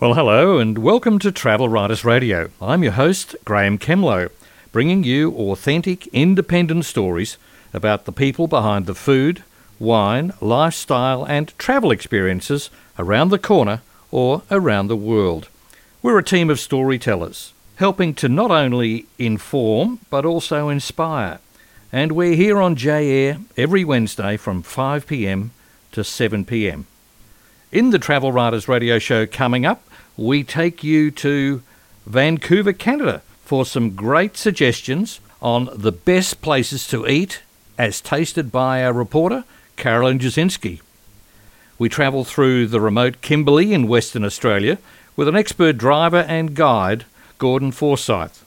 Well, hello and welcome to Travel Writers Radio. I'm your host, Graham Kemlo, bringing you authentic, independent stories about the people behind the food, wine, lifestyle, and travel experiences around the corner or around the world. We're a team of storytellers, helping to not only inform but also inspire. And we're here on J Air every Wednesday from 5pm to 7pm. In the Travel Writers Radio Show coming up, we take you to Vancouver, Canada for some great suggestions on the best places to eat as tasted by our reporter, Carolyn Jasinski. We travel through the remote Kimberley in Western Australia with an expert driver and guide, Gordon Forsyth.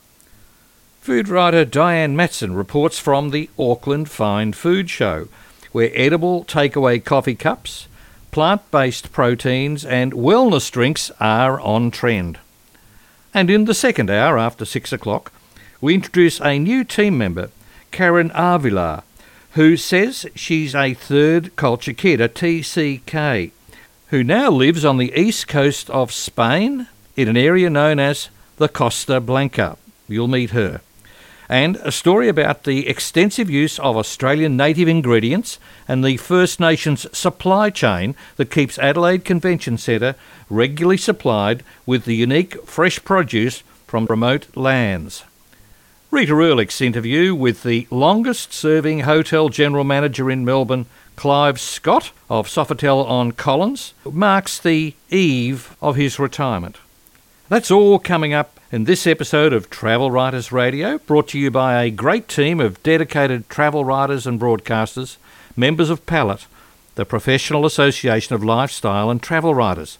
Food writer Diane Matson reports from the Auckland Fine Food Show, where edible takeaway coffee cups, plant based proteins, and wellness drinks are on trend. And in the second hour, after six o'clock, we introduce a new team member, Karen Avila, who says she's a third culture kid, a TCK, who now lives on the east coast of Spain in an area known as the Costa Blanca. You'll meet her and a story about the extensive use of Australian native ingredients and the First Nations supply chain that keeps Adelaide Convention Centre regularly supplied with the unique fresh produce from remote lands. Rita Erlich's interview with the longest serving hotel general manager in Melbourne, Clive Scott of Sofitel on Collins, marks the eve of his retirement. That's all coming up in this episode of Travel Writers Radio, brought to you by a great team of dedicated travel writers and broadcasters, members of PALAT, the Professional Association of Lifestyle and Travel Writers.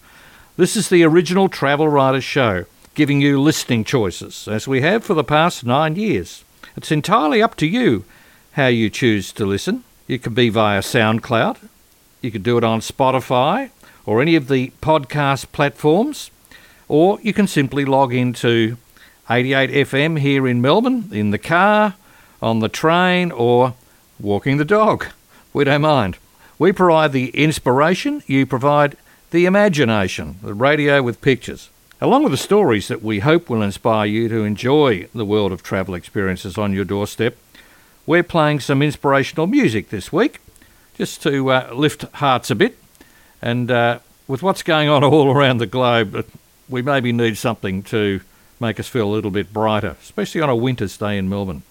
This is the original Travel Writers show, giving you listening choices, as we have for the past nine years. It's entirely up to you how you choose to listen. You can be via SoundCloud, you can do it on Spotify or any of the podcast platforms or you can simply log into 88FM here in Melbourne, in the car, on the train, or walking the dog. We don't mind. We provide the inspiration, you provide the imagination, the radio with pictures, along with the stories that we hope will inspire you to enjoy the world of travel experiences on your doorstep. We're playing some inspirational music this week, just to uh, lift hearts a bit. And uh, with what's going on all around the globe, we maybe need something to make us feel a little bit brighter, especially on a winter's day in Melbourne.